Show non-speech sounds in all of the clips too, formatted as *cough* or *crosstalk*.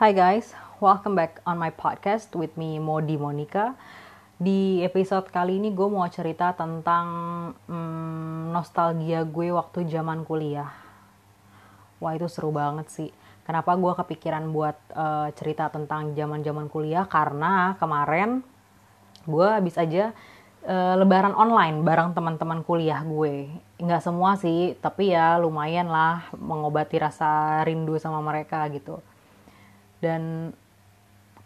Hi guys, welcome back on my podcast with me Modi Monica. Di episode kali ini gue mau cerita tentang hmm, nostalgia gue waktu zaman kuliah. Wah itu seru banget sih. Kenapa gue kepikiran buat uh, cerita tentang zaman-zaman kuliah? Karena kemarin gue habis aja uh, lebaran online bareng teman-teman kuliah gue. Nggak semua sih, tapi ya lumayan lah mengobati rasa rindu sama mereka gitu dan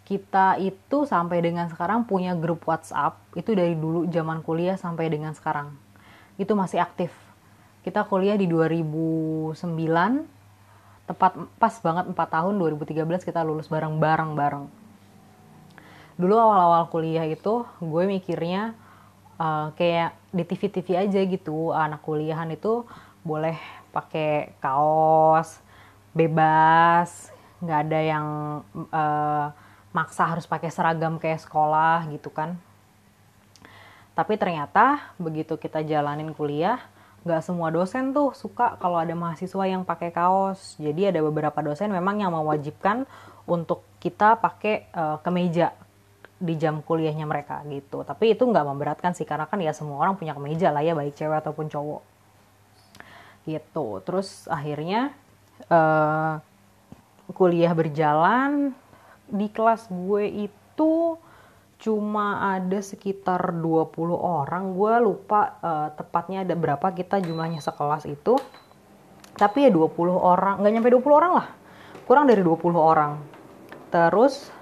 kita itu sampai dengan sekarang punya grup WhatsApp itu dari dulu zaman kuliah sampai dengan sekarang. Itu masih aktif. Kita kuliah di 2009 tepat pas banget 4 tahun 2013 kita lulus bareng-bareng bareng. Dulu awal-awal kuliah itu gue mikirnya uh, kayak di TV-TV aja gitu anak kuliahan itu boleh pakai kaos bebas nggak ada yang uh, maksa harus pakai seragam kayak sekolah gitu kan. Tapi ternyata begitu kita jalanin kuliah nggak semua dosen tuh suka kalau ada mahasiswa yang pakai kaos. Jadi ada beberapa dosen memang yang mewajibkan untuk kita pakai uh, kemeja di jam kuliahnya mereka gitu. Tapi itu nggak memberatkan sih karena kan ya semua orang punya kemeja lah ya baik cewek ataupun cowok. Gitu. Terus akhirnya uh, kuliah berjalan di kelas gue itu cuma ada sekitar 20 orang. Gue lupa uh, tepatnya ada berapa kita jumlahnya sekelas itu. Tapi ya 20 orang nggak nyampe 20 orang lah. Kurang dari 20 orang. Terus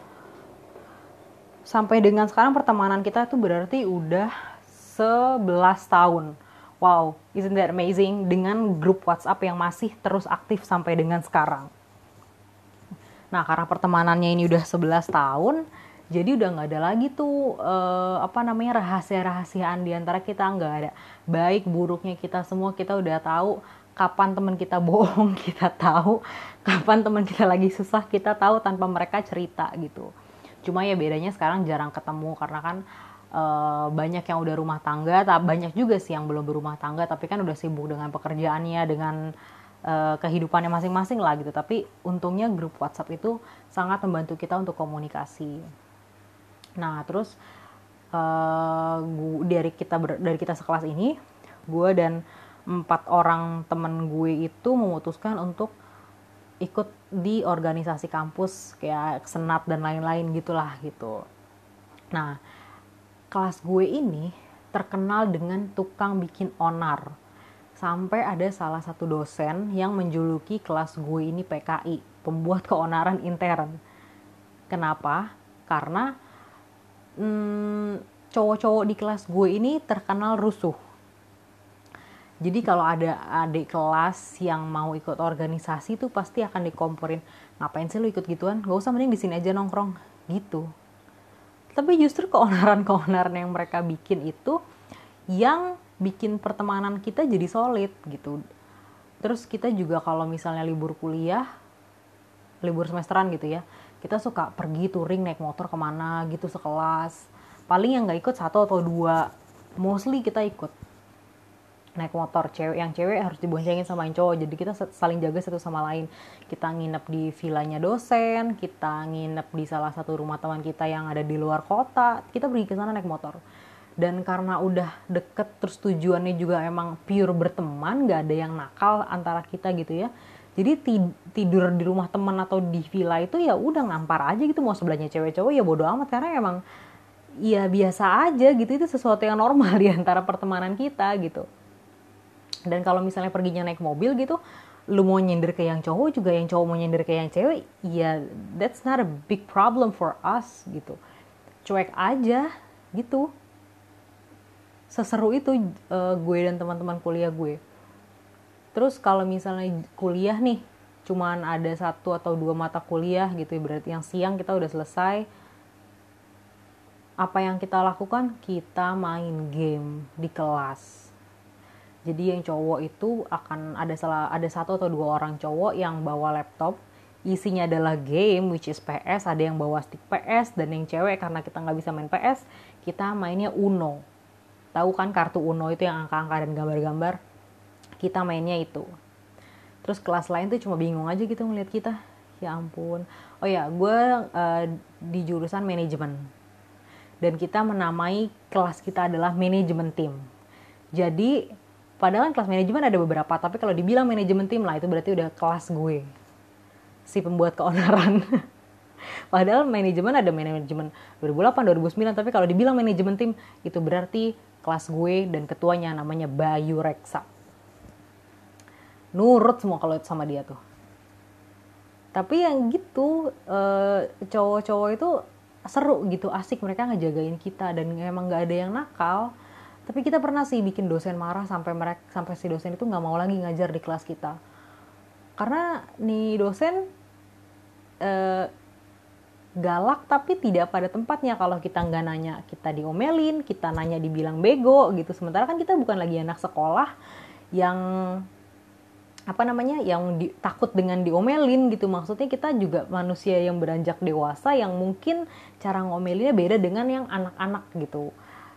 sampai dengan sekarang pertemanan kita tuh berarti udah 11 tahun. Wow isn't that amazing? Dengan grup WhatsApp yang masih terus aktif sampai dengan sekarang Nah karena pertemanannya ini udah 11 tahun, jadi udah nggak ada lagi tuh uh, apa namanya rahasia-rahasiaan di antara kita nggak ada. Baik buruknya kita semua kita udah tahu kapan teman kita *laughs* bohong kita tahu, kapan teman kita lagi susah kita tahu tanpa mereka cerita gitu. Cuma ya bedanya sekarang jarang ketemu karena kan uh, banyak yang udah rumah tangga, banyak juga sih yang belum berumah tangga tapi kan udah sibuk dengan pekerjaannya dengan uh, kehidupannya masing-masing lah gitu. Tapi untungnya grup WhatsApp itu sangat membantu kita untuk komunikasi. Nah terus uh, gua, dari kita ber, dari kita sekelas ini gue dan empat orang temen gue itu memutuskan untuk ikut di organisasi kampus kayak senat dan lain-lain gitulah gitu. Nah kelas gue ini terkenal dengan tukang bikin onar sampai ada salah satu dosen yang menjuluki kelas gue ini PKI, pembuat keonaran intern. Kenapa? Karena hmm, cowok-cowok di kelas gue ini terkenal rusuh. Jadi kalau ada adik kelas yang mau ikut organisasi tuh pasti akan dikomporin, ngapain sih lu ikut gituan? Gak usah mending di sini aja nongkrong gitu. Tapi justru keonaran-keonaran yang mereka bikin itu yang bikin pertemanan kita jadi solid gitu. Terus kita juga kalau misalnya libur kuliah libur semesteran gitu ya kita suka pergi touring naik motor ke mana gitu sekelas. Paling yang nggak ikut satu atau dua mostly kita ikut naik motor. Cewek yang cewek harus diboncengin sama yang cowok. Jadi kita saling jaga satu sama lain. Kita nginep di vilanya dosen kita nginep di salah satu rumah teman kita yang ada di luar kota. Kita pergi ke sana naik motor dan karena udah deket terus tujuannya juga emang pure berteman gak ada yang nakal antara kita gitu ya. Jadi tidur di rumah teman atau di villa itu ya udah ngampar aja gitu. Mau sebelahnya cewek cowok ya bodo amat. Karena emang ya biasa aja gitu. Itu sesuatu yang normal *laughs* di antara pertemanan kita gitu. Dan kalau misalnya perginya naik mobil gitu lu mau nyender ke yang cowok juga yang cowok mau nyender ke yang cewek ya that's not a big problem for us gitu. Cuek aja gitu seseru itu uh, gue dan teman-teman kuliah gue. Terus kalau misalnya kuliah nih cuman ada satu atau dua mata kuliah gitu berarti yang siang kita udah selesai apa yang kita lakukan? Kita main game di kelas. Jadi yang cowok itu akan ada salah ada satu atau dua orang cowok yang bawa laptop. Isinya adalah game which is PS ada yang bawa stick PS dan yang cewek karena kita nggak bisa main PS kita mainnya Uno tahu kan kartu Uno itu yang angka-angka dan gambar-gambar? Kita mainnya itu. Terus kelas lain tuh cuma bingung aja gitu ngeliat kita. Ya ampun. Oh ya gue uh, di jurusan manajemen. Dan kita menamai kelas kita adalah manajemen tim. Jadi padahal kelas manajemen ada beberapa tapi kalau dibilang manajemen tim lah itu berarti udah kelas gue. Si pembuat keonaran. *laughs* Padahal manajemen ada manajemen 2008 2009 tapi kalau dibilang manajemen tim itu berarti kelas gue dan ketuanya namanya Bayu Reksa. Nurut semua kalau sama dia tuh. Tapi yang gitu uh, cowok-cowok itu seru gitu asik. Mereka ngejagain kita dan emang nggak ada yang nakal. Tapi kita pernah sih bikin dosen marah sampai mereka sampai si dosen itu nggak mau lagi ngajar di kelas kita. Karena nih dosen uh, galak tapi tidak pada tempatnya. Kalau kita nggak nanya kita diomelin kita nanya dibilang bego gitu. Sementara kan kita bukan lagi anak sekolah yang apa namanya yang di, takut dengan diomelin gitu. Maksudnya kita juga manusia yang beranjak dewasa yang mungkin cara ngomelinnya beda dengan yang anak-anak gitu.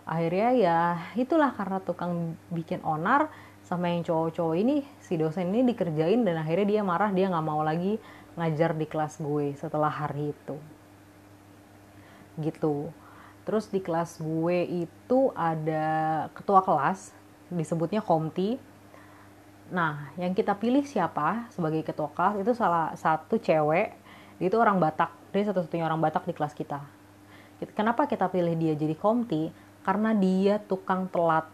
Akhirnya ya itulah karena tukang bikin onar sama yang cowok-cowok ini si dosen ini dikerjain dan akhirnya dia marah dia nggak mau lagi ngajar di kelas gue setelah hari itu gitu terus di kelas gue itu ada ketua kelas disebutnya komti Nah, yang kita pilih siapa sebagai ketua kelas itu salah satu cewek, dia itu orang Batak. Dia satu-satunya orang Batak di kelas kita. Kenapa kita pilih dia jadi komti? Karena dia tukang telat.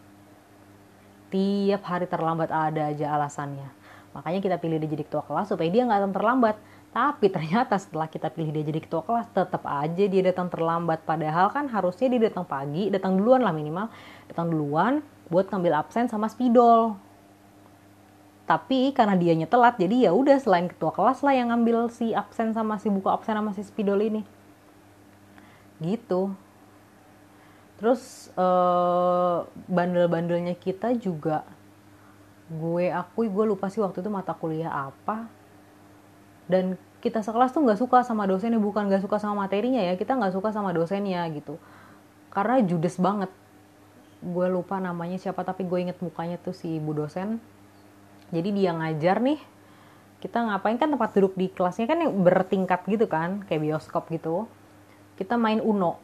Tiap hari terlambat ada aja alasannya. Makanya kita pilih dia jadi ketua kelas supaya dia nggak terlambat. Tapi ternyata setelah kita pilih dia jadi ketua kelas, tetap aja dia datang terlambat. Padahal kan harusnya dia datang pagi, datang duluan lah minimal. Datang duluan buat ngambil absen sama spidol tapi karena dianya telat jadi ya udah selain ketua kelas lah yang ngambil si absen sama si buku absen sama si spidol ini gitu terus uh, bandel-bandelnya kita juga gue akui gue lupa sih waktu itu mata kuliah apa dan kita sekelas tuh nggak suka sama dosennya bukan nggak suka sama materinya ya kita nggak suka sama dosennya gitu. Karena judes banget. Gue lupa namanya siapa tapi gue inget mukanya tuh si ibu dosen. Jadi dia ngajar nih kita ngapain? Kan tempat duduk di kelasnya kan yang bertingkat gitu kan kayak bioskop gitu. Kita main uno.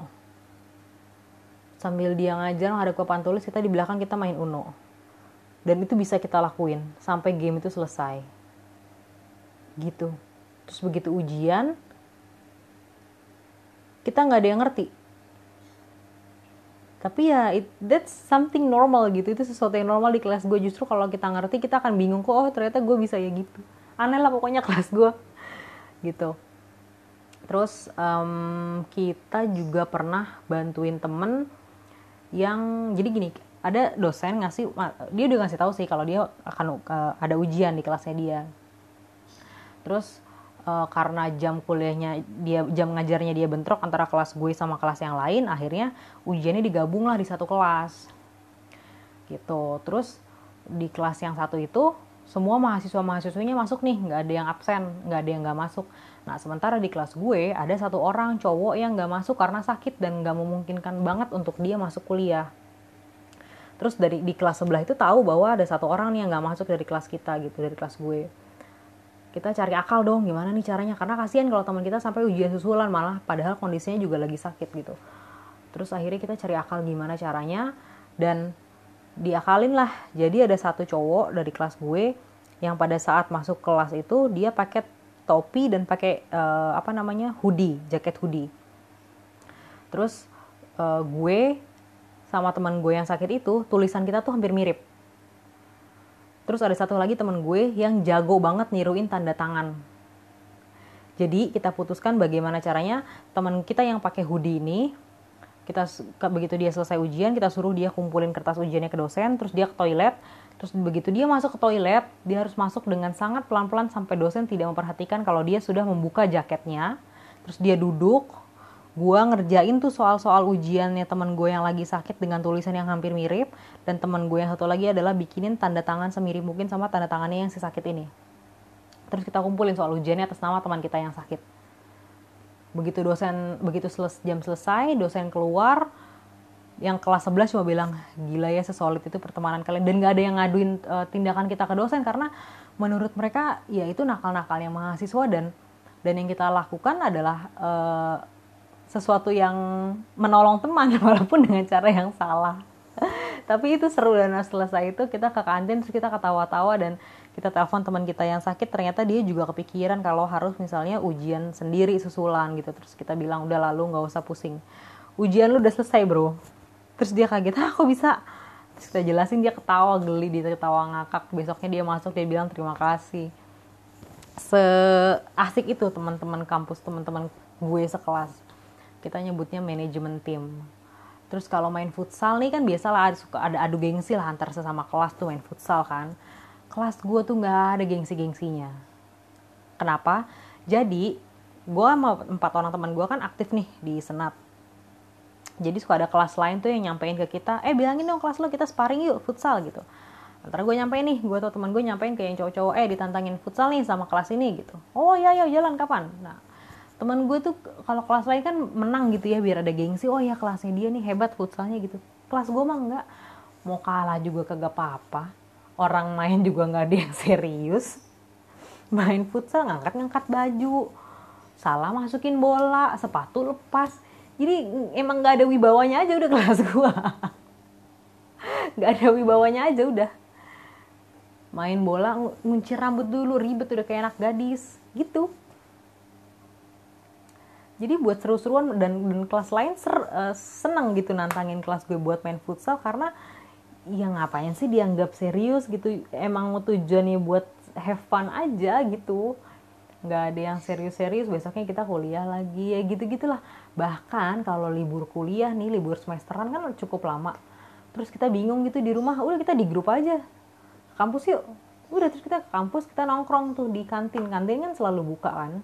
Sambil dia ngajar ada papan tulis kita di belakang kita main uno. Dan itu bisa kita lakuin sampai game itu selesai. Gitu terus begitu ujian kita nggak ada yang ngerti. Tapi ya it, that's something normal gitu. Itu sesuatu yang normal di kelas gue justru kalau kita ngerti kita akan bingung kok oh ternyata gue bisa ya gitu. Aneh lah pokoknya *laughs* kelas gue gitu. Terus um, kita juga pernah bantuin temen yang jadi gini ada dosen ngasih dia udah ngasih tahu sih kalau dia akan uh, ada ujian di kelasnya dia. Terus uh, karena jam kuliahnya dia jam ngajarnya dia bentrok antara kelas gue sama kelas yang lain akhirnya ujiannya digabung lah di satu kelas. Gitu. Terus di kelas yang satu itu semua mahasiswa mahasiswanya masuk nih nggak ada yang absen nggak ada yang nggak masuk. Nah sementara di kelas gue ada satu orang cowok yang nggak masuk karena sakit dan nggak memungkinkan banget untuk dia masuk kuliah. Terus dari di kelas sebelah itu tahu bahwa ada satu orang nih yang nggak masuk dari kelas kita gitu dari kelas gue kita cari akal dong gimana nih caranya? Karena kasihan kalau teman kita sampai ujian susulan malah padahal kondisinya juga lagi sakit gitu. Terus akhirnya kita cari akal gimana caranya dan diakalin lah. Jadi ada satu cowok dari kelas gue yang pada saat masuk kelas itu dia pakai topi dan pakai uh, apa namanya hoodie jaket hoodie. Terus uh, gue sama teman gue yang sakit itu tulisan kita tuh hampir mirip Terus ada satu lagi temen gue yang jago banget niruin tanda tangan. Jadi kita putuskan bagaimana caranya teman kita yang pakai hoodie ini kita begitu dia selesai ujian kita suruh dia kumpulin kertas ujiannya ke dosen terus dia ke toilet terus begitu dia masuk ke toilet dia harus masuk dengan sangat pelan-pelan sampai dosen tidak memperhatikan kalau dia sudah membuka jaketnya terus dia duduk gue ngerjain tuh soal-soal ujiannya teman gue yang lagi sakit dengan tulisan yang hampir mirip. Dan teman gue yang satu lagi adalah bikinin tanda tangan semirip mungkin sama tanda tangannya yang si sakit ini. Terus kita kumpulin soal ujiannya atas nama teman kita yang sakit. Begitu dosen begitu seles, jam selesai dosen keluar yang kelas 11 cuma bilang gila ya sesolid itu pertemanan kalian. Dan gak ada yang ngaduin uh, tindakan kita ke dosen karena menurut mereka ya itu nakal-nakal yang mahasiswa dan dan yang kita lakukan adalah uh, sesuatu yang menolong teman *laughs* walaupun dengan cara yang salah. Tapi itu seru dan selesai itu kita ke kantin terus kita ketawa-tawa dan kita telepon teman kita yang sakit ternyata dia juga kepikiran kalau harus misalnya ujian sendiri susulan gitu. Terus kita bilang udah lalu nggak usah pusing. Ujian lu udah selesai bro. Terus dia kaget ah kok bisa? Terus kita jelasin dia ketawa geli dia ketawa ngakak. Besoknya dia masuk dia bilang terima kasih. Seasik itu teman-teman kampus teman-teman gue sekelas kita nyebutnya manajemen tim terus kalau main futsal nih kan biasalah ada suka ada adu gengsi lah antar sesama kelas tuh main futsal kan kelas gue tuh nggak ada gengsi-gengsinya. Kenapa? Jadi gue sama empat orang teman gue kan aktif nih di senat. Jadi suka ada kelas lain tuh yang nyampein ke kita, eh bilangin dong kelas lo kita sparring yuk futsal gitu. Antara gue nyampein nih, gue atau teman gue nyampein ke yang cowok-cowok, eh ditantangin futsal nih sama kelas ini gitu. Oh iya iya jalan kapan? Nah teman gue tuh kalau kelas lain kan menang gitu ya biar ada gengsi. Oh iya kelasnya dia nih hebat futsalnya gitu. Kelas gue mah enggak. Mau kalah juga kagak apa-apa. Orang main juga nggak ada yang *laughs* serius. Main futsal ngangkat-ngangkat baju. Salah masukin bola sepatu lepas. Jadi emang nggak ada wibawanya aja udah kelas gua. *laughs* Nggak ada wibawanya aja udah. Main bola ngunci rambut dulu ribet udah kayak anak gadis. Gitu jadi buat seru-seruan dan, dan kelas lain ser, uh, seneng gitu nantangin kelas gue buat main futsal karena ya ngapain sih dianggap serius gitu? Emang tujuannya buat have fun aja gitu. Nggak ada yang serius-serius besoknya kita kuliah lagi ya gitu gitulah bahkan kalau libur kuliah nih libur semesteran kan cukup lama. Terus kita bingung gitu di rumah udah kita di grup aja. Kampus yuk. Udah terus kita ke kampus kita nongkrong tuh di kantin. Kantin kan selalu buka kan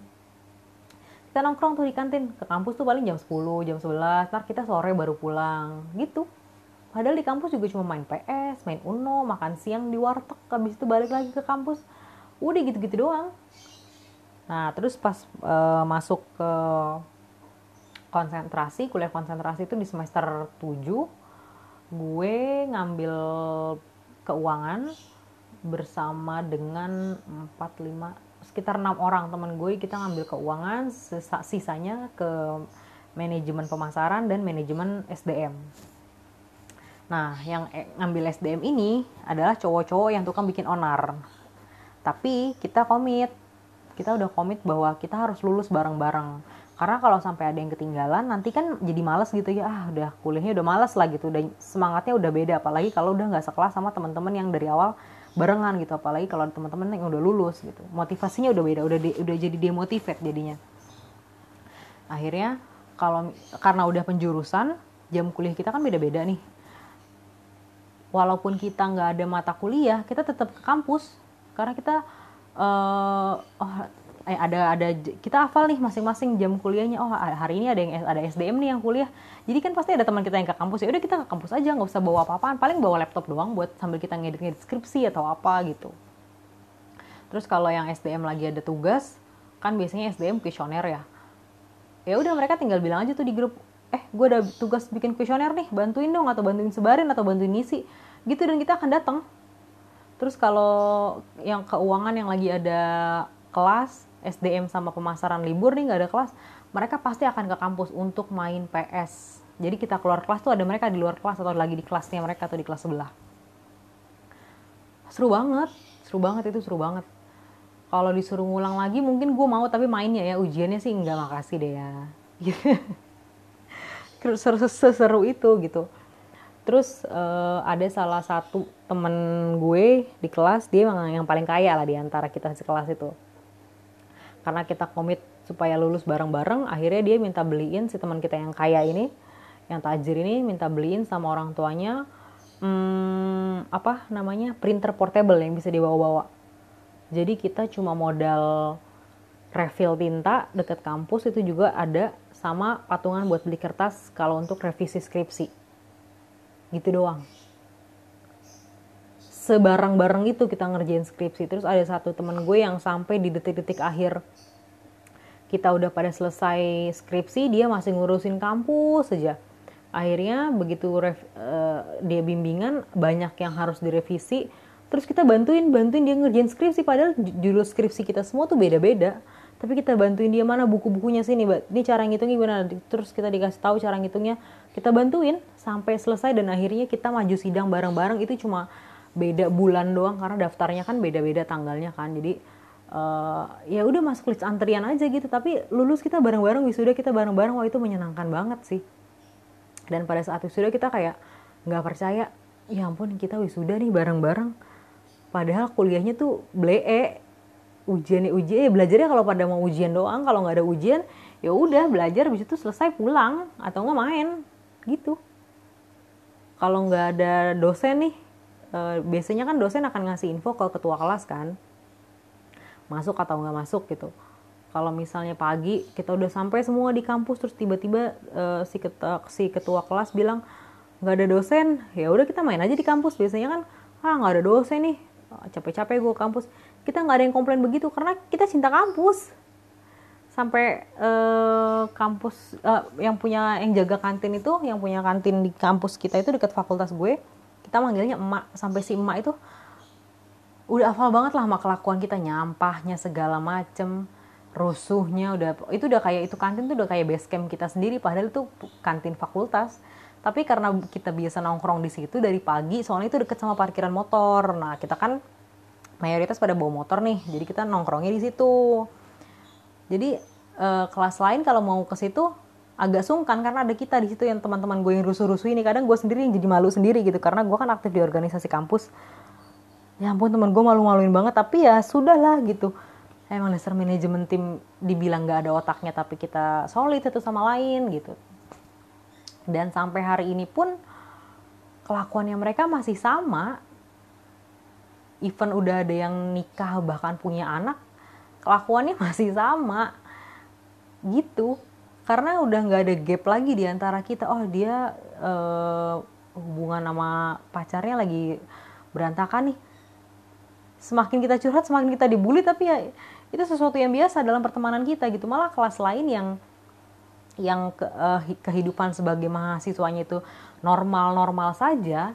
kita nongkrong tuh di kantin. Ke kampus tuh paling jam 10 jam 11 ntar kita sore baru pulang. Gitu. Padahal di kampus juga cuma main PS, main Uno, makan siang di warteg, habis itu balik lagi ke kampus. Udah gitu-gitu doang. Nah, terus pas uh, masuk ke konsentrasi, kuliah konsentrasi itu di semester 7, gue ngambil keuangan bersama dengan 4 5 sekitar enam orang teman gue kita ngambil keuangan sisanya ke manajemen pemasaran dan manajemen SDM Nah, yang e, ngambil SDM ini adalah cowok-cowok yang tukang bikin onar. Tapi kita komit, kita udah komit bahwa kita harus lulus bareng-bareng. Karena kalau sampai ada yang ketinggalan, nanti kan jadi males gitu ya. Ah, udah kuliahnya udah males lah gitu. Udah semangatnya udah beda. Apalagi kalau udah nggak sekelas sama teman-teman yang dari awal barengan gitu. Apalagi kalau teman-teman yang udah lulus gitu. Motivasinya udah beda. Udah de, udah jadi demotivate jadinya. Akhirnya kalau karena udah penjurusan, jam kuliah kita kan beda-beda nih walaupun kita nggak ada mata kuliah kita tetap ke kampus karena kita uh, oh eh, ada ada kita hafal nih masing-masing jam kuliahnya. Oh hari ini ada yang ada SDM nih yang kuliah. Jadi kan pasti ada teman kita yang ke kampus. Ya udah kita ke kampus aja nggak usah bawa apa-apaan. Paling bawa laptop doang buat sambil kita ngedit-ngedit skripsi atau apa gitu. Terus kalau yang SDM lagi ada tugas kan biasanya SDM kuesioner ya. Ya udah mereka tinggal bilang aja tuh di grup eh gue ada tugas bikin kuesioner nih bantuin dong atau bantuin sebarin atau bantuin ngisi. Gitu dan kita akan datang. Terus kalau yang keuangan yang lagi ada kelas SDM sama pemasaran libur nih nggak ada kelas mereka pasti akan ke kampus untuk main PS jadi kita keluar kelas tuh ada mereka di luar kelas atau lagi di kelasnya mereka atau di kelas sebelah. Seru banget seru banget itu seru banget. Kalau disuruh ngulang lagi mungkin gue mau tapi mainnya ya ujiannya sih nggak makasih deh ya. *laughs* Seseru itu gitu. Terus uh, ada salah satu temen gue di kelas dia yang paling kaya lah di antara kita sekelas itu karena kita komit supaya lulus bareng-bareng akhirnya dia minta beliin si teman kita yang kaya ini yang tajir ini minta beliin sama orang tuanya hmm, apa namanya printer portable yang bisa dibawa-bawa jadi kita cuma modal refill tinta deket kampus itu juga ada sama patungan buat beli kertas kalau untuk revisi skripsi. Gitu doang. Sebarang-bareng itu kita ngerjain skripsi. Terus ada satu temen gue yang sampai di detik-detik akhir kita udah pada selesai skripsi, dia masih ngurusin kampus saja. Akhirnya begitu ref, uh, dia bimbingan banyak yang harus direvisi, terus kita bantuin bantuin dia ngerjain skripsi. Padahal judul skripsi kita semua tuh beda-beda. Tapi kita bantuin dia mana buku-bukunya sini mbak? Ini cara ngitungnya gimana? Terus kita dikasih tahu cara ngitungnya. Kita bantuin sampai selesai dan akhirnya kita maju sidang bareng-bareng. Itu cuma beda bulan doang karena daftarnya kan beda-beda tanggalnya kan. Jadi uh, ya udah masuk list antrian aja gitu. Tapi lulus kita bareng-bareng wisuda kita bareng-bareng. Wah itu menyenangkan banget sih. Dan pada saat wisuda kita kayak nggak percaya ya ampun kita wisuda nih bareng-bareng. Padahal kuliahnya tuh blee ujian ujian ya belajarnya kalau pada mau ujian doang. Kalau nggak ada ujian ya udah belajar habis itu selesai pulang. Atau nggak main gitu. Kalau nggak ada dosen nih eh, biasanya kan dosen akan ngasih info ke ketua kelas kan. Masuk atau nggak masuk gitu. Kalau misalnya pagi kita udah sampai semua di kampus terus tiba-tiba uh, si ketua si ketua kelas bilang nggak ada dosen. Ya udah kita main aja di kampus. Biasanya kan ah nggak ada dosen nih. Capek-capek gue kampus. Kita nggak ada yang komplain begitu karena kita cinta kampus. Sampai uh, kampus uh, yang punya yang jaga kantin itu yang punya kantin di kampus kita itu dekat fakultas gue kita manggilnya emak sampai si emak itu udah hafal banget lah sama kelakuan kita. Nyampahnya segala macem rusuhnya udah itu udah kayak itu kantin tuh udah kayak base camp kita sendiri padahal itu kantin fakultas. Tapi karena kita biasa nongkrong di situ dari pagi soalnya itu deket sama parkiran motor. Nah kita kan mayoritas pada bawa motor nih jadi kita nongkrongnya di situ. Jadi eh, kelas lain kalau mau ke situ agak sungkan karena ada kita di situ yang teman-teman gue yang rusuh-rusuh ini. Kadang gue sendiri yang jadi malu sendiri gitu karena gue kan aktif di organisasi kampus. Ya ampun teman gue malu-maluin banget tapi ya sudah lah gitu. Emang dasar manajemen tim dibilang gak ada otaknya tapi kita solid satu sama lain gitu. Dan sampai hari ini pun kelakuannya mereka masih sama. Even udah ada yang nikah bahkan punya anak kelakuannya *laughs* masih sama. Gitu karena udah nggak ada gap lagi di antara kita. Oh dia uh, hubungan sama pacarnya lagi berantakan nih. Semakin kita curhat semakin kita dibully tapi ya itu sesuatu yang biasa dalam pertemanan kita gitu. Malah kelas lain yang yang ke, uh, kehidupan sebagai mahasiswanya itu normal-normal saja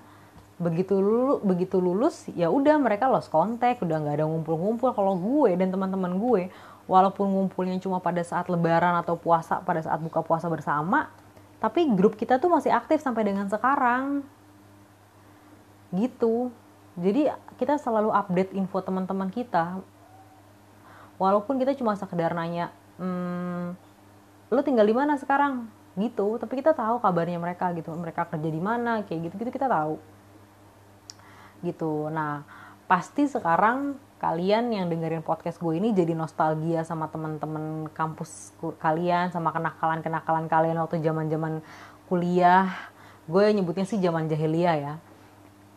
begitu lulus begitu lulus ya udah mereka lost kontak udah nggak ada ngumpul-ngumpul. Kalau gue dan teman-teman gue walaupun ngumpulnya cuma pada saat lebaran atau puasa pada saat buka puasa bersama tapi grup kita tuh masih aktif sampai dengan sekarang. Gitu. Jadi kita selalu update info teman-teman kita. Walaupun kita cuma sekedar nanya hmm, lo tinggal di mana sekarang? Gitu. Tapi kita tahu kabarnya mereka gitu. Mereka kerja di mana kayak gitu gitu kita tahu. Gitu. Nah pasti sekarang kalian yang dengerin podcast gue ini jadi nostalgia sama teman-teman kampus kalian sama kenakalan-kenakalan kalian waktu zaman-zaman kuliah. Gue nyebutnya sih zaman jahiliyah ya.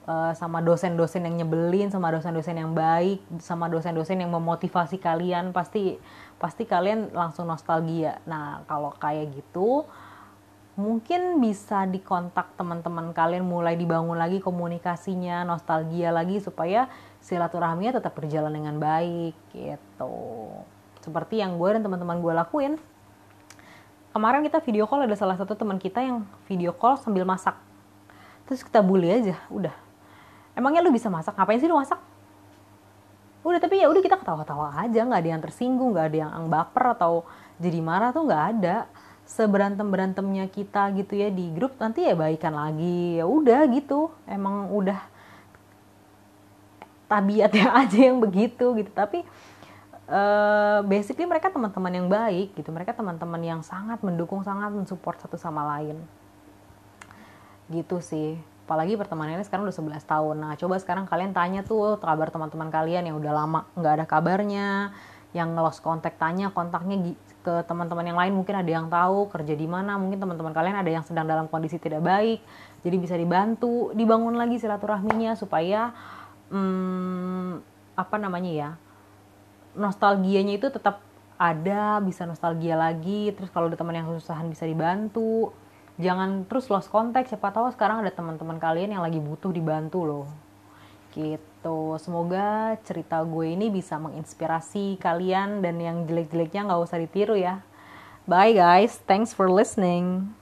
Uh, sama dosen-dosen yang nyebelin, sama dosen-dosen yang baik, sama dosen-dosen yang memotivasi kalian, pasti pasti kalian langsung nostalgia. Nah, kalau kayak gitu mungkin bisa dikontak teman-teman kalian mulai dibangun lagi komunikasinya, nostalgia lagi supaya silaturahminya tetap berjalan dengan baik gitu. Seperti yang gue dan teman-teman gue lakuin. Kemarin kita video call ada salah satu teman kita yang video call sambil masak. Terus kita bully aja, udah emangnya lu bisa masak ngapain sih lu masak udah tapi ya udah kita ketawa-ketawa aja nggak ada yang tersinggung nggak ada yang baper atau jadi marah tuh nggak ada seberantem berantemnya kita gitu ya di grup nanti ya baikan lagi. Ya udah gitu. Emang udah tabiatnya *laughs* aja yang begitu gitu. Tapi uh, basically mereka teman-teman yang baik gitu. Mereka teman-teman yang sangat mendukung sangat mensupport satu sama lain. Gitu sih. Apalagi pertemanannya sekarang udah 11 tahun. Nah coba sekarang kalian tanya tuh kabar teman-teman kalian yang udah lama nggak ada kabarnya yang ngelos kontak tanya kontaknya ke teman-teman yang lain mungkin ada yang tahu kerja di mana mungkin teman-teman kalian ada yang sedang dalam kondisi tidak baik jadi bisa dibantu dibangun lagi silaturahminya supaya hmm, apa namanya ya nostalgianya itu tetap ada bisa nostalgia lagi terus kalau ada teman yang kesusahan bisa dibantu. Jangan terus lost contact siapa tahu sekarang ada teman-teman kalian yang lagi butuh dibantu loh gitu. Semoga cerita gue ini bisa menginspirasi kalian dan yang jelek-jeleknya nggak usah ditiru ya. Bye guys. Thanks for listening